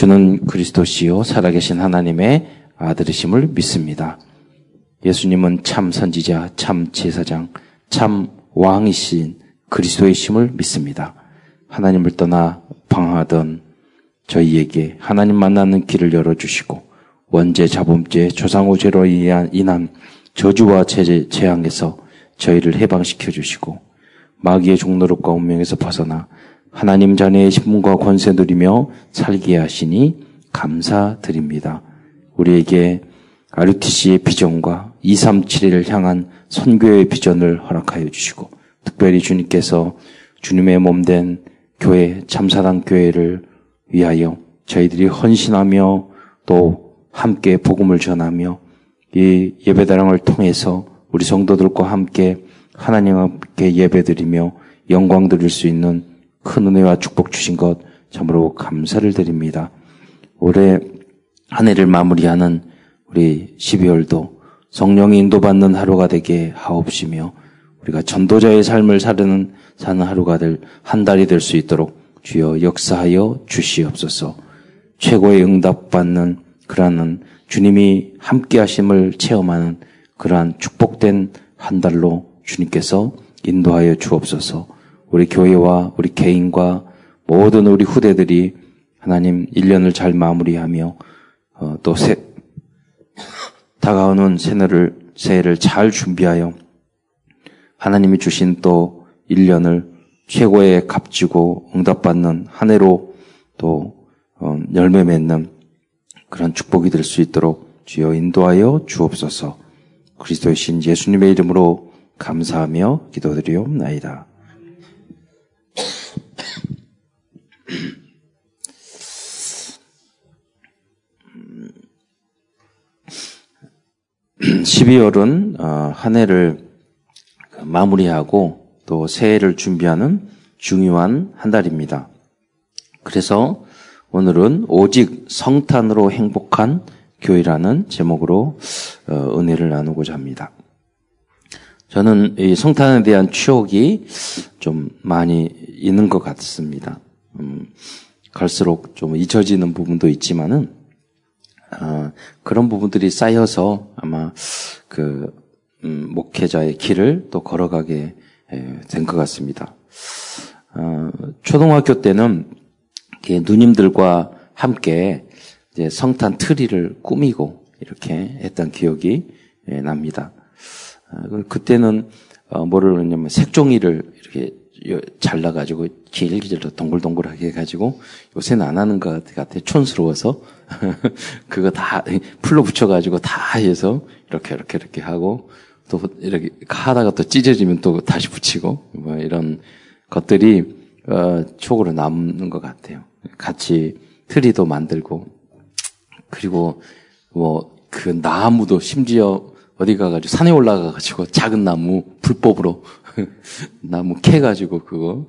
주는 그리스도시요 살아계신 하나님의 아들이심을 믿습니다. 예수님은 참 선지자, 참 제사장, 참 왕이신 그리스도의 심을 믿습니다. 하나님을 떠나 방하던 저희에게 하나님 만나는 길을 열어주시고 원죄, 자범죄, 조상오죄로 인한 저주와 재앙에서 저희를 해방시켜 주시고 마귀의 종노릇과 운명에서 벗어나 하나님 자녀의 신분과 권세 누리며 살게 하시니 감사드립니다. 우리에게 RUTC의 비전과 237을 향한 선교의 비전을 허락하여 주시고 특별히 주님께서 주님의 몸된 교회 참사랑 교회를 위하여 저희들이 헌신하며 또 함께 복음을 전하며 이 예배다랑을 통해서 우리 성도들과 함께 하나님께 예배드리며 영광 드릴 수 있는 큰 은혜와 축복 주신 것 참으로 감사를 드립니다. 올해 한 해를 마무리하는 우리 12월도 성령이 인도받는 하루가 되게 하옵시며 우리가 전도자의 삶을 사는 사는 하루가 될 한 달이 될 수 있도록 주여 역사하여 주시옵소서. 최고의 응답받는 그러한 주님이 함께 하심을 체험하는 그러한 축복된 한 달로 주님께서 인도하여 주옵소서. 우리 교회와 우리 개인과 모든 우리 후대들이 하나님 1년을 잘 마무리하며 어, 또 새, 다가오는 새해를 새해를 잘 준비하여 하나님이 주신 또 1년을 최고의 값지고 응답받는 한 해로 또 어, 열매 맺는 그런 축복이 될 수 있도록 주여 인도하여 주옵소서. 그리스도의 신 예수님의 이름으로 감사하며 기도드리옵나이다. 12월은 어, 한 해를 마무리하고 또 새해를 준비하는 중요한 한 달입니다. 그래서 오늘은 오직 성탄으로 행복한 교회라는 제목으로 어, 은혜를 나누고자 합니다. 저는 이 성탄에 대한 추억이 좀 많이 있는 것 같습니다. 음, 갈수록 좀 잊혀지는 부분도 있지만은 어, 그런 부분들이 쌓여서 아마 그 음, 목회자의 길을 또 걸어가게 된 것 같습니다. 어, 초등학교 때는 누님들과 함께 성탄 트리를 꾸미고 이렇게 했던 기억이 예, 납니다. 어, 그때는 어, 뭐를 그러냐면 색종이를 이렇게 잘라가지고 길기질로 동글동글하게 해가지고 요새는 안 하는 것 같아. 촌스러워서. 그거 다 풀로 붙여가지고 다 해서 이렇게 이렇게 이렇게 하고 또 이렇게 하다가 또 찢어지면 또 다시 붙이고 뭐 이런 것들이 어, 촉으로 남는 것 같아요. 같이 트리도 만들고. 그리고 뭐 그 나무도 심지어 어디 가가지고 산에 올라가가지고 작은 나무 불법으로 나무 캐가지고 그거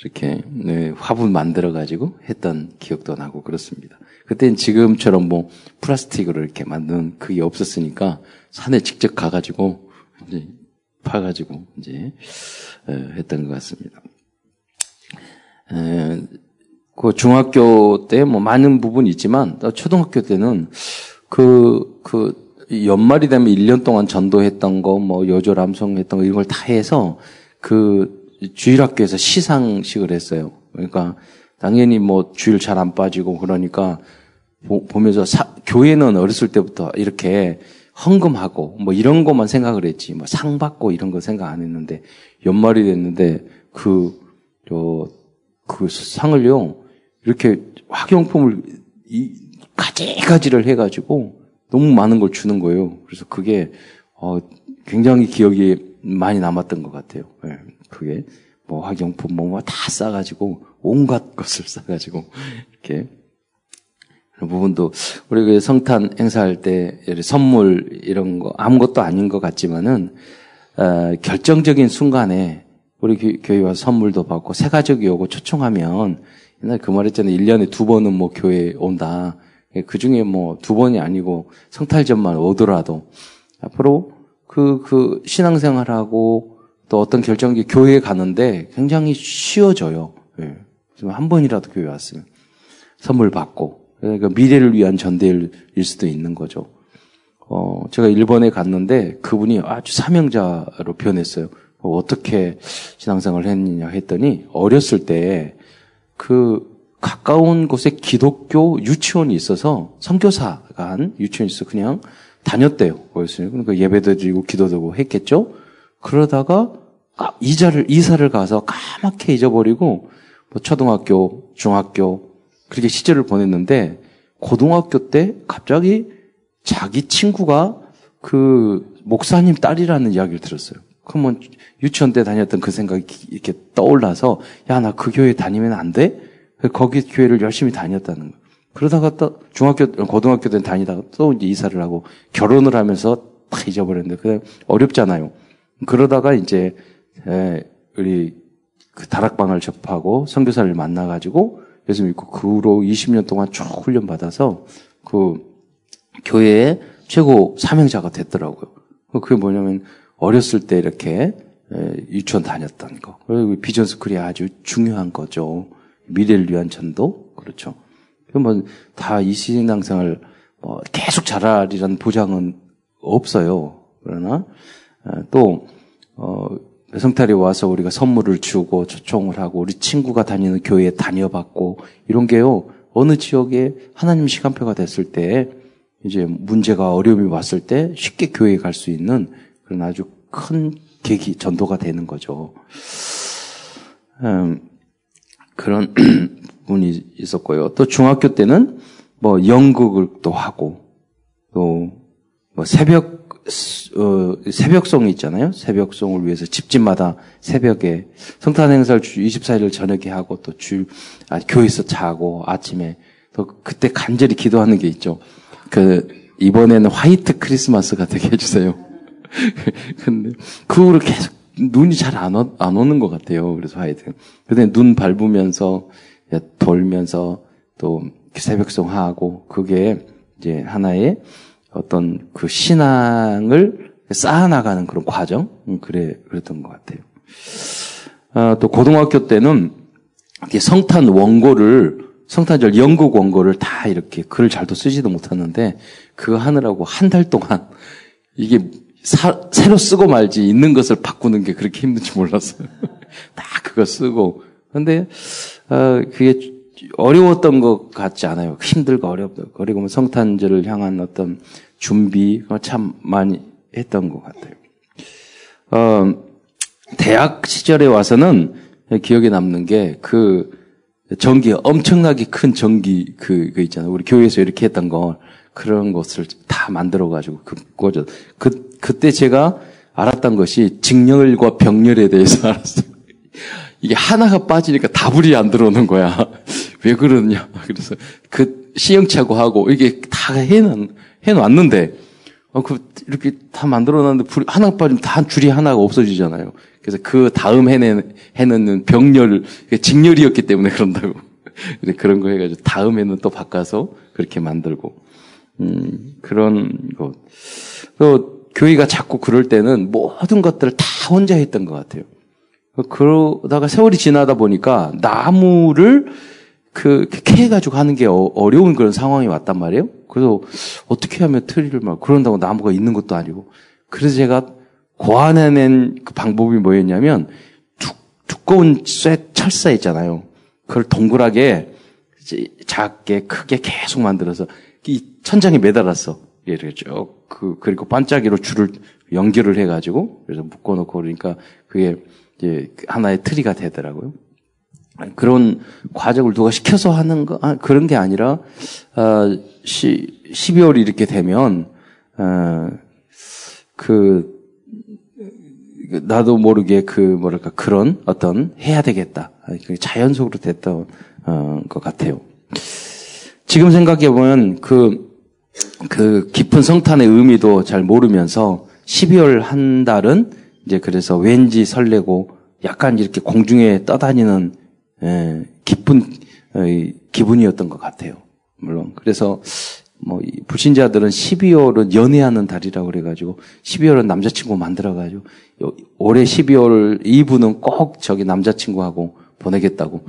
이렇게 네, 화분 만들어가지고 했던 기억도 나고 그렇습니다. 그때는 지금처럼 뭐 플라스틱으로 이렇게 만든 그게 없었으니까 산에 직접 가가지고 이제 파가지고 이제 했던 것 같습니다. 에, 그 중학교 때 뭐 많은 부분이 있지만 초등학교 때는 그, 그 연말이 되면 1년 동안 전도했던 거, 뭐 여조 람송했던 거 이런 걸 다 해서 그 주일학교에서 시상식을 했어요. 그러니까 당연히 뭐 주일 잘 안 빠지고 그러니까 보, 면서 사, 교회는 어렸을 때부터 이렇게 헌금하고 뭐 이런 것만 생각을 했지 뭐 상 받고 이런 거 생각 안 했는데 연말이 됐는데 그, 저, 그 상을요 이렇게 학용품을 이 가지가지를 해가지고 너무 많은 걸 주는 거예요. 그래서 그게 어, 굉장히 기억이 많이 남았던 것 같아요. 네, 그게 뭐 학용품 뭐다 싸가지고 온갖 것을 싸가지고 이렇게 그런 부분도 우리 그 성탄 행사할 때 선물 이런 거 아무것도 아닌 것 같지만은 어, 결정적인 순간에 우리 교회 와서 선물도 받고 새 가족이 오고 초청하면 옛날 그 말했잖아요. 1년에 두 번은 뭐 교회 온다. 예, 그 중에 뭐 두 번이 아니고 성탈전만 오더라도 앞으로 그, 그 신앙생활하고 또 어떤 결정기 교회에 가는데 굉장히 쉬워져요. 예. 한 번이라도 교회 왔으면. 선물 받고, 그러니까 미래를 위한 전대일 수도 있는 거죠. 어, 제가 일본에 갔는데 그분이 아주 사명자로 변했어요. 뭐 어떻게 신앙생활을 했느냐 했더니 어렸을 때 그 가까운 곳에 기독교 유치원이 있어서 선교사가 있어 그냥 다녔대요. 거기서 그러니까 예배도 드리고 기도도 하고 했겠죠. 그러다가 이자를 이사를 가서 까맣게 잊어버리고 뭐 초등학교, 중학교 그렇게 시절을 보냈는데 고등학교 때 갑자기 자기 친구가 그 목사님 딸이라는 이야기를 들었어요. 그러면 유치원 때 다녔던 그 생각이 이렇게 떠올라서 야 나 그 교회 다니면 안 돼? 거기 교회를 열심히 다녔다는 거. 그러다가 또 중학교 고등학교 때 다니다가 또 이제 이사를 하고 결혼을 하면서 다 잊어버렸는데 그 어렵잖아요. 그러다가 이제 우리 그 다락방을 접하고 선교사를 만나가지고 예수 믿고 그 후로 20년 동안 쭉 훈련 받아서 그 교회의 최고 사명자가 됐더라고요. 그게 뭐냐면 어렸을 때 이렇게 유치원 다녔던 거. 그리고 비전 스쿨이 아주 중요한 거죠. 미래를 위한 전도. 그렇죠. 뭐다 이 신앙생활 뭐 계속 잘하리라는 보장은 없어요. 그러나 또 어, 성탈이 와서 우리가 선물을 주고 초청을 하고 우리 친구가 다니는 교회에 다녀봤고 이런 게요 어느 지역에 하나님 시간표가 됐을 때 이제 문제가 어려움이 왔을 때 쉽게 교회에 갈 수 있는 그런 아주 큰 계기 전도가 되는 거죠. 음, 그런 분이 있었고요. 또 중학교 때는 뭐 연극을 또 하고 또 뭐 새벽 어, 새벽송이 있잖아요. 새벽송을 위해서 집집마다 새벽에 성탄 행사를 24일을 저녁에 하고 또 주, 아, 교회에서 자고 아침에 또 그때 간절히 기도하는 게 있죠. 그, 이번에는 화이트 크리스마스가 되게 해주세요. 근데 그 후로 계속 눈이 잘 안 안 오는 것 같아요. 그래서 화이트. 근데 눈 밟으면서 돌면서 또 새벽송 하고 그게 이제 하나의 어떤 그 신앙을 쌓아나가는 그런 과정? 음, 그래, 그랬던 것 같아요. 아, 또 고등학교 때는 성탄 원고를, 성탄절 연극 원고를 다 이렇게 글을 잘도 쓰지도 못하는데 그거 하느라고 한 달 동안 이게 사, 새로 쓰고 말지 있는 것을 바꾸는 게 그렇게 힘든지 몰랐어요. 다 그거 쓰고. 근데, 어, 그게 어려웠던 것 같지 않아요. 힘들고 어렵고. 그리고 뭐 성탄절을 향한 어떤 준비 참 많이 했던 것 같아요. 어, 대학 시절에 와서는 기억에 남는 게 그 전기 엄청나게 큰 전기 그, 그 있잖아요. 우리 교회에서 이렇게 했던 거 그런 것을 다 만들어 가지고 그 꽂아 그 그때 제가 알았던 것이 직렬과 병렬에 대해서 알았어요. 이게 하나가 빠지니까 다불이 안 들어오는 거야. 왜 그러느냐. 그래서 그 시행착오 하고 이게 다 해는 해놨는데, 어, 그, 이렇게 다 만들어놨는데, 불, 하나 빠지면 다 줄이 하나가 없어지잖아요. 그래서 그 다음 해내, 해는 병렬, 직렬이었기 때문에 그런다고. 그런 거 해가지고, 다음에는 또 바꿔서 그렇게 만들고, 음, 그런 것. 또, 교회가 자꾸 그럴 때는 모든 것들을 다 혼자 했던 것 같아요. 그러다가 세월이 지나다 보니까 나무를 그, 캐가지고 하는 게 어, 어려운 그런 상황이 왔단 말이에요. 그래서 어떻게 하면 트리를 막, 그런다고 나무가 있는 것도 아니고. 그래서 제가 고안해낸 그 방법이 뭐였냐면, 두, 두꺼운 쇠, 철사 있잖아요. 그걸 동그랗게, 작게, 크게 계속 만들어서, 이 천장에 매달았어. 이렇게 쭉, 그, 그리고 반짝이로 줄을 연결을 해가지고, 그래서 묶어놓고 그러니까 그게 이제 하나의 트리가 되더라고요. 그런 과정을 누가 시켜서 하는 거, 아, 그런 게 아니라, 어, 시, 12월이 이렇게 되면, 어, 그, 나도 모르게 그, 뭐랄까, 그런 어떤, 해야 되겠다. 자연 속으로 됐던, 어, 것 같아요. 지금 생각해 보면 그, 그 깊은 성탄의 의미도 잘 모르면서 12월 한 달은 이제 그래서 왠지 설레고 약간 이렇게 공중에 떠다니는 예, 기쁜 어, 기분이었던 것 같아요. 물론 그래서 뭐 불신자들은 12월은 연애하는 달이라고 그래가지고 12월은 남자친구 만들어가지고 올해 12월 2부는 꼭 저기 남자친구하고 보내겠다고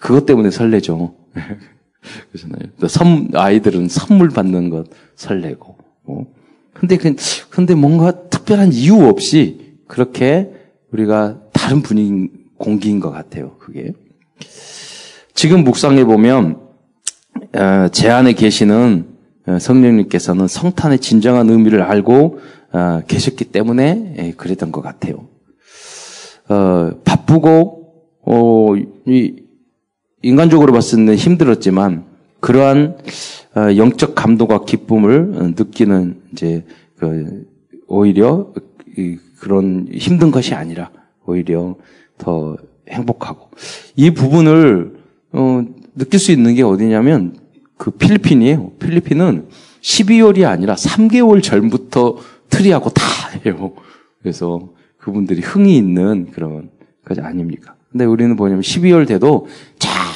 그것 때문에 설레죠. 그러잖아요. 선, 아이들은 선물 받는 것 설레고. 어? 근데 그, 근데 뭔가 특별한 이유 없이 그렇게 우리가 다른 분위기, 공기인 것 같아요. 그게. 지금 묵상해 보면 어, 제 안에 계시는 어, 성령님께서는 성탄의 진정한 의미를 알고 어, 계셨기 때문에 예, 그랬던 것 같아요. 바쁘고 인간적으로 봤을 때 힘들었지만 그러한 영적 감동과 기쁨을 느끼는 이제 그 오히려 그런 힘든 것이 아니라 오히려 더 행복하고 이 부분을 어, 느낄 수 있는 게 어디냐면 그 필리핀이에요. 필리핀은 12월이 아니라 3개월 전부터 트리하고 다 해요. 그래서 그분들이 흥이 있는 그런 것이 아닙니까? 근데 우리는 뭐냐면 12월 돼도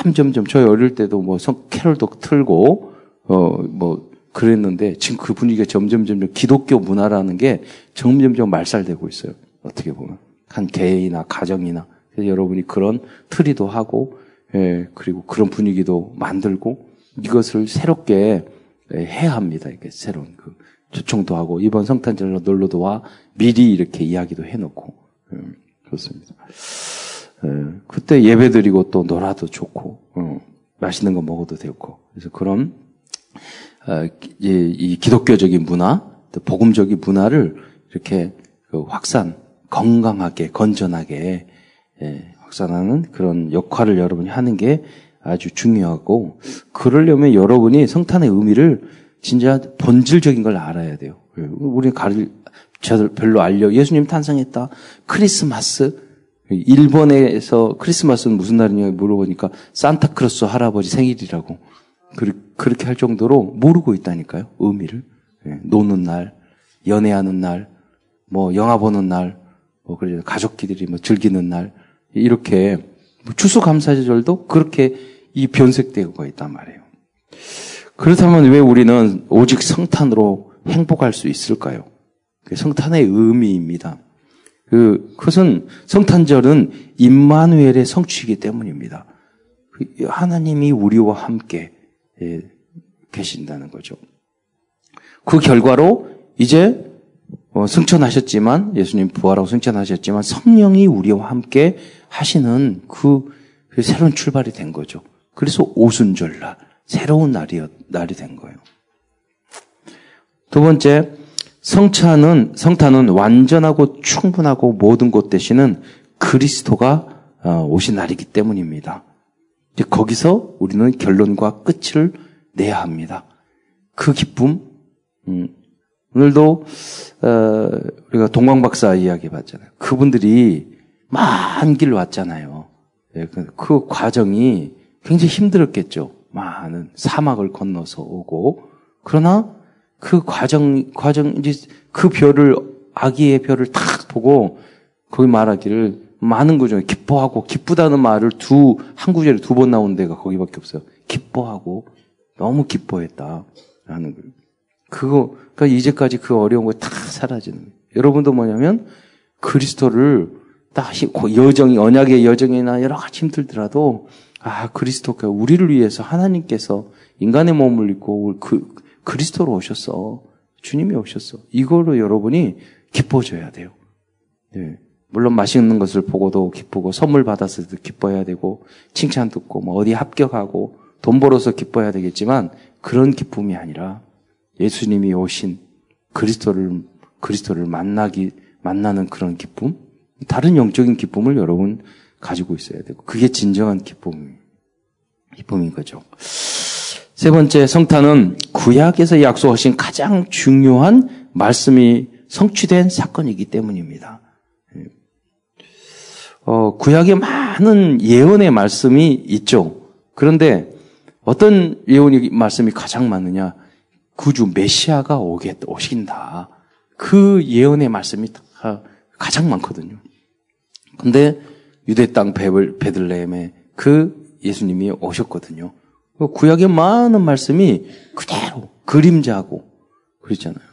점점점 저희 어릴 때도 뭐 캐롤도 틀고 어 뭐 그랬는데 지금 그 분위기가 점점 점점 기독교 문화라는 게 점점점 말살되고 있어요. 어떻게 보면 한 개인이나 가정이나 그래서 여러분이 그런 트리도 하고 예, 그리고 그런 분위기도 만들고 이것을 새롭게 예, 해야 합니다. 이게 새로운 그 초청도 하고 이번 성탄절로 놀러도 와 미리 이렇게 이야기도 해놓고 예, 그렇습니다. 예, 그때 예배 드리고 또 놀아도 좋고 어, 맛있는 거 먹어도 되고 그래서 그런 어, 이, 이 기독교적인 문화, 또 복음적인 문화를 이렇게 그 확산 건강하게 건전하게 예, 확산하는 그런 역할을 여러분이 하는 게 아주 중요하고 그러려면 여러분이 성탄의 의미를 진짜 본질적인 걸 알아야 돼요. 우리 가를 저들 별로 알려 예수님 탄생했다. 크리스마스 일본에서 크리스마스는 무슨 날이냐 물어보니까 산타크로스 할아버지 생일이라고 그렇게 할 정도로 모르고 있다니까요. 의미를 예, 노는 날, 연애하는 날, 뭐 영화 보는 날, 뭐 그래 가족끼리 뭐 즐기는 날 이렇게 뭐 추수감사절도 그렇게 이 변색되고 있단 말이에요. 그렇다면 왜 우리는 오직 성탄으로 행복할 수 있을까요? 성탄의 의미입니다. 그, 그것은 성탄절은 임마누엘의 성취이기 때문입니다. 그 하나님이 우리와 함께 예, 계신다는 거죠. 그 결과로 이제 어, 승천하셨지만 예수님 부활하고 승천하셨지만 성령이 우리와 함께 하시는 그, 그 새로운 출발이 된 거죠. 그래서 오순절날 새로운 날이 날이 된 거예요. 두 번째 성찬은 성탄은 완전하고 충분하고 모든 것 대신은 그리스도가 어, 오신 날이기 때문입니다. 거기서 우리는 결론과 끝을 내야 합니다. 그 기쁨, 음, 오늘도 어, 우리가 동광 박사 이야기 봤잖아요. 그분들이 많은 길 왔잖아요. 예, 그, 그 과정이 굉장히 힘들었겠죠. 많은 사막을 건너서 오고 그러나 그 과정 과정 이제 그 별을 아기의 별을 탁 보고 거기 말하기를 많은 거죠. 기뻐하고 기쁘다는 말을 두 한 구절에 두 번 나온 데가 거기밖에 없어요. 기뻐하고 너무 기뻐했다. 라는 거예요. 그거, 그러니까 이제까지 그 어려운 거 다 사라지는 거예요. 여러분도 뭐냐면 그리스도를 딱 여정이, 언약의 여정이나 여러 가지 힘들더라도 아, 그리스도가 우리를 위해서 하나님께서 인간의 몸을 입고 그, 그리스도로 오셨어. 주님이 오셨어. 이거로 여러분이 기뻐져야 돼요. 네. 물론 맛있는 것을 보고도 기쁘고 선물 받았을 때 기뻐해야 되고 칭찬 듣고 뭐 어디 합격하고 돈 벌어서 기뻐해야 되겠지만 그런 기쁨이 아니라 예수님이 오신 그리스도를 그리스도를 만나기 만나는 그런 기쁨, 다른 영적인 기쁨을 여러분 가지고 있어야 되고 그게 진정한 기쁨 기쁨인 거죠. 세 번째 성탄은 구약에서 약속하신 가장 중요한 말씀이 성취된 사건이기 때문입니다. 어, 구약에 많은 예언의 말씀이 있죠. 그런데 어떤 예언이 말씀이 가장 많느냐? 구주 메시아가 오겠 오신다. 그 예언의 말씀이 가장 많거든요. 근데 유대 땅 베들, 베들레헴에 그 예수님이 오셨거든요. 그 구약의 많은 말씀이 그대로 그림자고 그랬잖아요.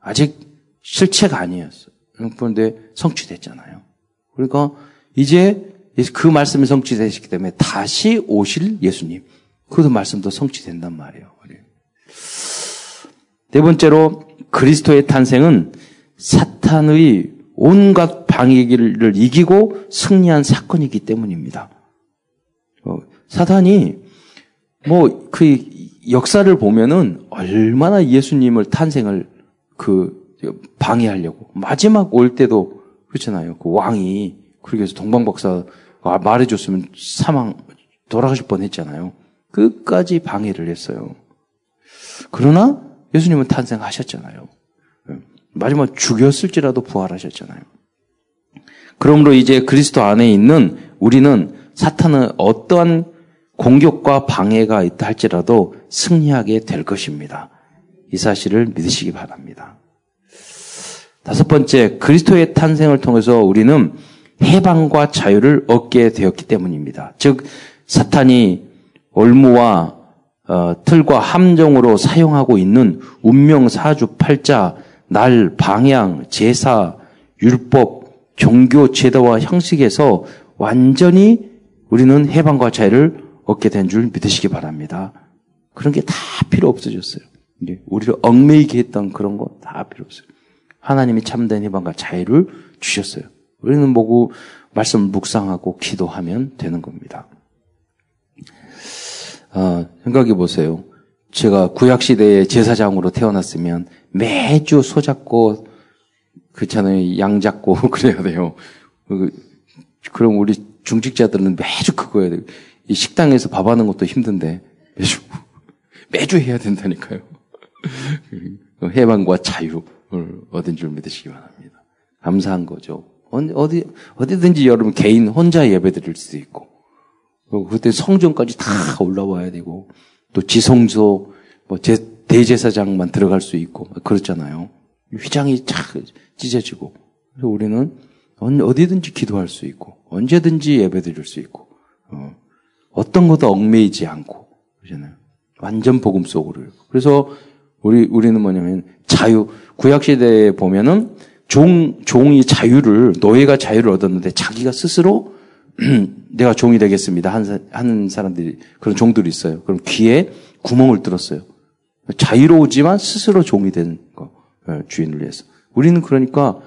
아직 실체가 아니었어요. 그런데 성취됐잖아요. 그러니까 이제 그 말씀이 성취되셨기 때문에 다시 오실 예수님. 그것도 말씀도 성취된단 말이에요. 네 번째로 그리스도의 탄생은 사탄의 온갖 방해기를 이기고 승리한 사건이기 때문입니다. 어, 사탄이 뭐 그 역사를 보면은 얼마나 예수님을 탄생을 그 방해하려고 마지막 올 때도 그렇잖아요. 그 왕이 그렇게 해서 동방박사가 말해줬으면 사망 돌아가실 뻔했잖아요. 끝까지 방해를 했어요. 그러나 예수님은 탄생하셨잖아요. 마지막 죽였을지라도 부활하셨잖아요. 그러므로 이제 그리스도 안에 있는 우리는 사탄은 어떠한 공격과 방해가 있다 할지라도 승리하게 될 것입니다. 이 사실을 믿으시기 바랍니다. 다섯 번째, 그리스도의 탄생을 통해서 우리는 해방과 자유를 얻게 되었기 때문입니다. 즉, 사탄이 올무와 어, 틀과 함정으로 사용하고 있는 운명 사주 팔자 날 방향 제사 율법 종교 제도와 형식에서 완전히 우리는 해방과 자유를 얻게 된 줄 믿으시기 바랍니다. 그런 게 다 필요 없어졌어요. 우리를 얽매이게 했던 그런 거 다 필요 없어요. 하나님이 참된 해방과 자유를 주셨어요. 우리는 뭐고 말씀을 묵상하고 기도하면 되는 겁니다. 어, 생각해 보세요. 제가 구약시대에 제사장으로 태어났으면 매주 소 잡고, 그렇잖아요. 양 잡고 그래야 돼요. 그, 그럼 우리 중직자들은 매주 그거 해야 돼요. 이 식당에서 밥 하는 것도 힘든데, 매주, 매주 해야 된다니까요. 해방과 자유를 얻은 줄 믿으시기 바랍니다. 감사한 거죠. 어디, 어디든지 여러분 개인 혼자 예배 드릴 수도 있고, 그때 성전까지 다 올라와야 되고 또 지성소 뭐 제, 대제사장만 들어갈 수 있고 그렇잖아요. 휘장이 착 찢어지고 그래서 우리는 어디든지 기도할 수 있고 언제든지 예배드릴 수 있고 어, 떤 것도 얽매이지 않고 그러잖아요. 완전 복음 속으로요. 그래서 우리 우리는 뭐냐면 자유 구약 시대에 보면은 종 종이 자유를 노예가 자유를 얻었는데 자기가 스스로 내가 종이 되겠습니다. 하는 사람들이, 그런 종들이 있어요. 그럼 귀에 구멍을 뚫었어요. 자유로우지만 스스로 종이 되는 거, 예, 주인을 위해서. 우리는 그러니까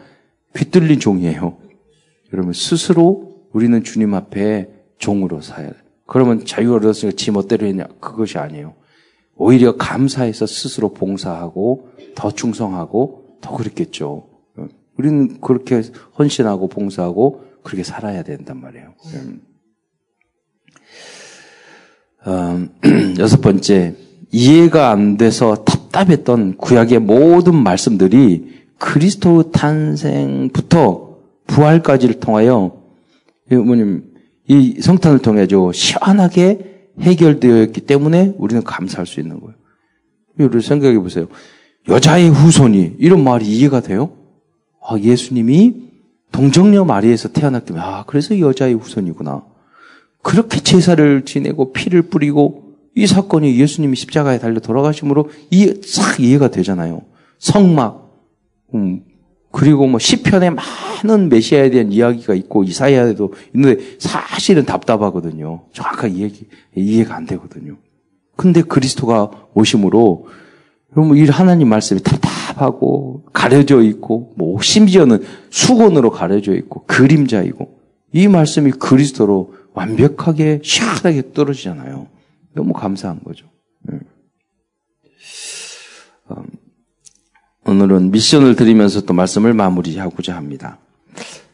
귀 뚫린 종이에요. 여러분, 스스로 우리는 주님 앞에 종으로 살아야 돼. 그러면 자유를 얻었으니까 지 멋대로 했냐? 그것이 아니에요. 오히려 감사해서 스스로 봉사하고 더 충성하고 더 그랬겠죠. 예. 우리는 그렇게 헌신하고 봉사하고 그렇게 살아야 된단 말이에요. 음. 음, 여섯 번째, 이해가 안 돼서 답답했던 구약의 모든 말씀들이 그리스도 탄생부터 부활까지를 통하여 어머님 이 성탄을 통해서 시원하게 해결되었기 때문에 우리는 감사할 수 있는 거예요. 여러분 생각해 보세요. 여자의 후손이 이런 말이 이해가 돼요? 아, 예수님이 동정녀 마리에서 태어났기 때문에 아 그래서 여자의 후손이구나. 그렇게 제사를 지내고 피를 뿌리고 이 사건이 예수님이 십자가에 달려 돌아가심으로 이싹 이해가 되잖아요. 성막 음, 그리고 뭐 시편에 많은 메시아에 대한 이야기가 있고 이사야에도 있는데 사실은 답답하거든요. 정확하게 이해, 이해가 안 되거든요. 근데 그리스도가 오심으로 여러분 이 하나님 말씀이 답답하고 가려져 있고 뭐 심지어는 수건으로 가려져 있고 그림자이고 이 말씀이 그리스도로 완벽하게 시원하게 떨어지잖아요. 너무 감사한 거죠. 오늘은 미션을 드리면서 또 말씀을 마무리하고자 합니다.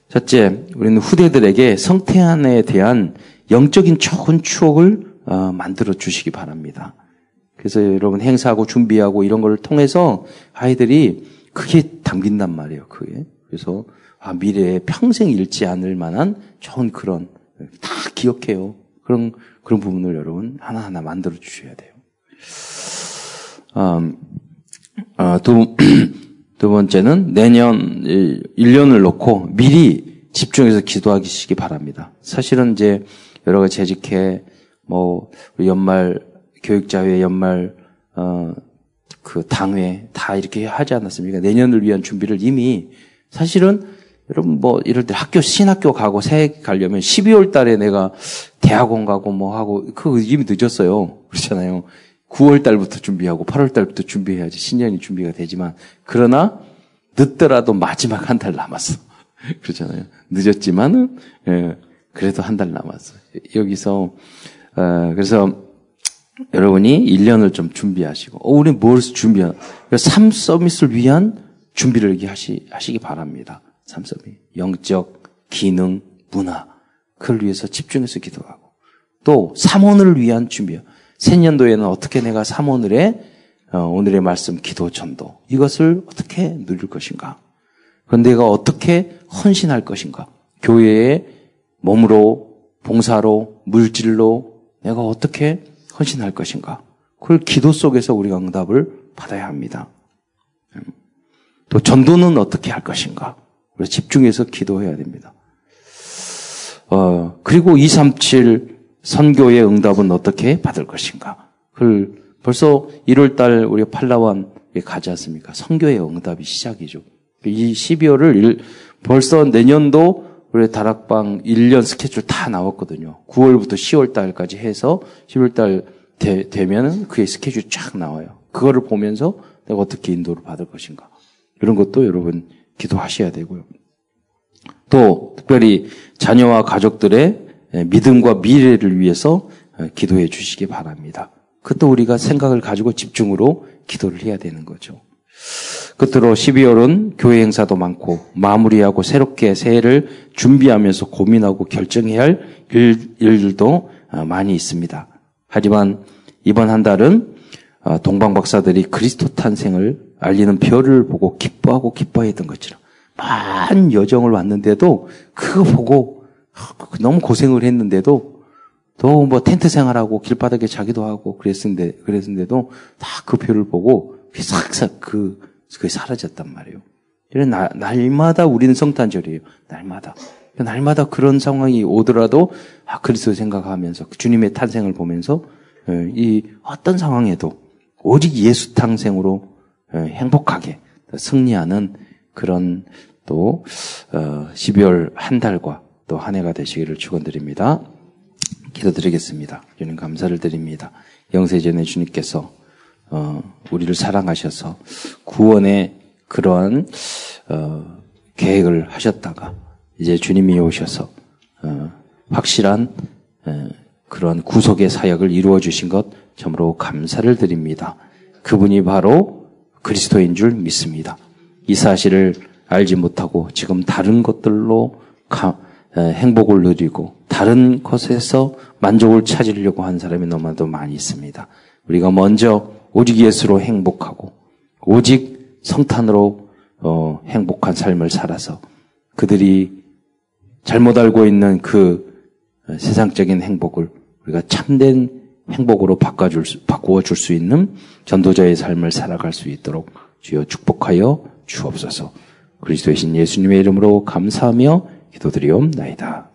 첫째, 우리는 후대들에게 성태안에 대한 영적인 좋은 추억을 어, 만들어 주시기 바랍니다. 그래서 여러분 행사하고 준비하고 이런 걸 통해서 아이들이 그게 담긴단 말이에요. 그게. 그래서 아, 미래에 평생 잃지 않을 만한 좋은 그런 다 기억해요. 그런 그런 부분을 여러분 하나하나 만들어 주셔야 돼요. 음, 아, 두, 두 번째는 내년 1년을 놓고 미리 집중해서 기도하시기 바랍니다. 사실은 이제 여러 가지 재직회, 뭐, 연말 교육자회 연말 어, 그 당회 다 이렇게 하지 않았습니까? 내년을 위한 준비를 이미 사실은 여러분 뭐 이럴 때 학교 신학교 가고 새해 가려면 12월 달에 내가 대학원 가고 뭐 하고 그거 이미 늦었어요. 그렇잖아요. 9월 달부터 준비하고 8월 달부터 준비해야지 신년이 준비가 되지만 그러나 늦더라도 마지막 한 달 남았어. 그렇잖아요. 늦었지만은 예, 그래도 한 달 남았어. 여기서 어, 그래서 여러분이 1년을 좀 준비하시고 어, 우리 뭘 준비한? 삶 서밋을 위한 준비를 하시, 하시기 바랍니다. 삶 서밋. 영적, 기능, 문화. 그걸 위해서 집중해서 기도하고. 또, 삼원을 위한 준비요. 새년도에는 어떻게 내가 삼원을에 어, 오늘의 말씀 기도 전도 이것을 어떻게 누릴 것인가? 그건 내가 어떻게 헌신할 것인가? 교회에 몸으로, 봉사로, 물질로 내가 어떻게 헌신할 것인가? 그걸 기도 속에서 우리가 응답을 받아야 합니다. 음. 또 전도는 어떻게 할 것인가? 집중해서 기도해야 됩니다. 어, 그리고 237 선교의 응답은 어떻게 받을 것인가? 그걸 벌써 1월 달 우리가 팔라완에 가지 않습니까? 선교의 응답이 시작이죠. 이 12월을 벌써 내년도 우리 다락방 1년 스케줄 다 나왔거든요. 9월부터 10월 달까지 해서 10월 달 되, 되면 그의 스케줄이 쫙 나와요. 그거를 보면서 내가 어떻게 인도를 받을 것인가. 이런 것도 여러분 기도하셔야 되고요. 또 특별히 자녀와 가족들의 믿음과 미래를 위해서 기도해 주시기 바랍니다. 그것도 우리가 생각을 가지고 집중으로 기도를 해야 되는 거죠. 끝으로 12월은 교회 행사도 많고 마무리하고 새롭게 새해를 준비하면서 고민하고 결정해야 할 일, 일들도 어, 많이 있습니다. 하지만 이번 한 달은 어, 동방 박사들이 그리스도 탄생을 알리는 별을 보고 기뻐하고 기뻐했던 것처럼 많은 여정을 왔는데도 그거 보고 너무 고생을 했는데도 또 뭐 텐트 생활하고 길바닥에 자기도 하고 그랬는데 그랬는데도 다그 별을 보고 싹싹 그 그게 사라졌단 말이에요. 이런 날, 날마다 우리는 성탄절이에요. 날마다. 날마다 그런 상황이 오더라도 아 그리스도 생각하면서 주님의 탄생을 보면서 예, 이 어떤 상황에도 오직 예수 탄생으로 예, 행복하게 승리하는 그런 또 12월 어, 한 달과 또 한 해가 되시기를 축원드립니다. 기도드리겠습니다. 주님 감사를 드립니다. 영세전에 주님께서 어, 우리를 사랑하셔서 구원의 그러한 어, 계획을 하셨다가 이제 주님이 오셔서 어, 확실한 어, 그러한 구속의 사역을 이루어 주신 것 참으로 감사를 드립니다. 그분이 바로 그리스도인 줄 믿습니다. 이 사실을 알지 못하고 지금 다른 것들로 가, 어, 행복을 누리고 다른 것에서 만족을 찾으려고 한 사람이 너무나도 많이 있습니다. 우리가 먼저 오직 예수로 행복하고 오직 성탄으로 어, 행복한 삶을 살아서 그들이 잘못 알고 있는 그 어, 세상적인 행복을 우리가 참된 행복으로 바꿔줄 수, 바꾸어 줄 수 있는 전도자의 삶을 살아갈 수 있도록 주여 축복하여 주옵소서. 그리스도의 신 예수님의 이름으로 감사하며 기도드리옵나이다.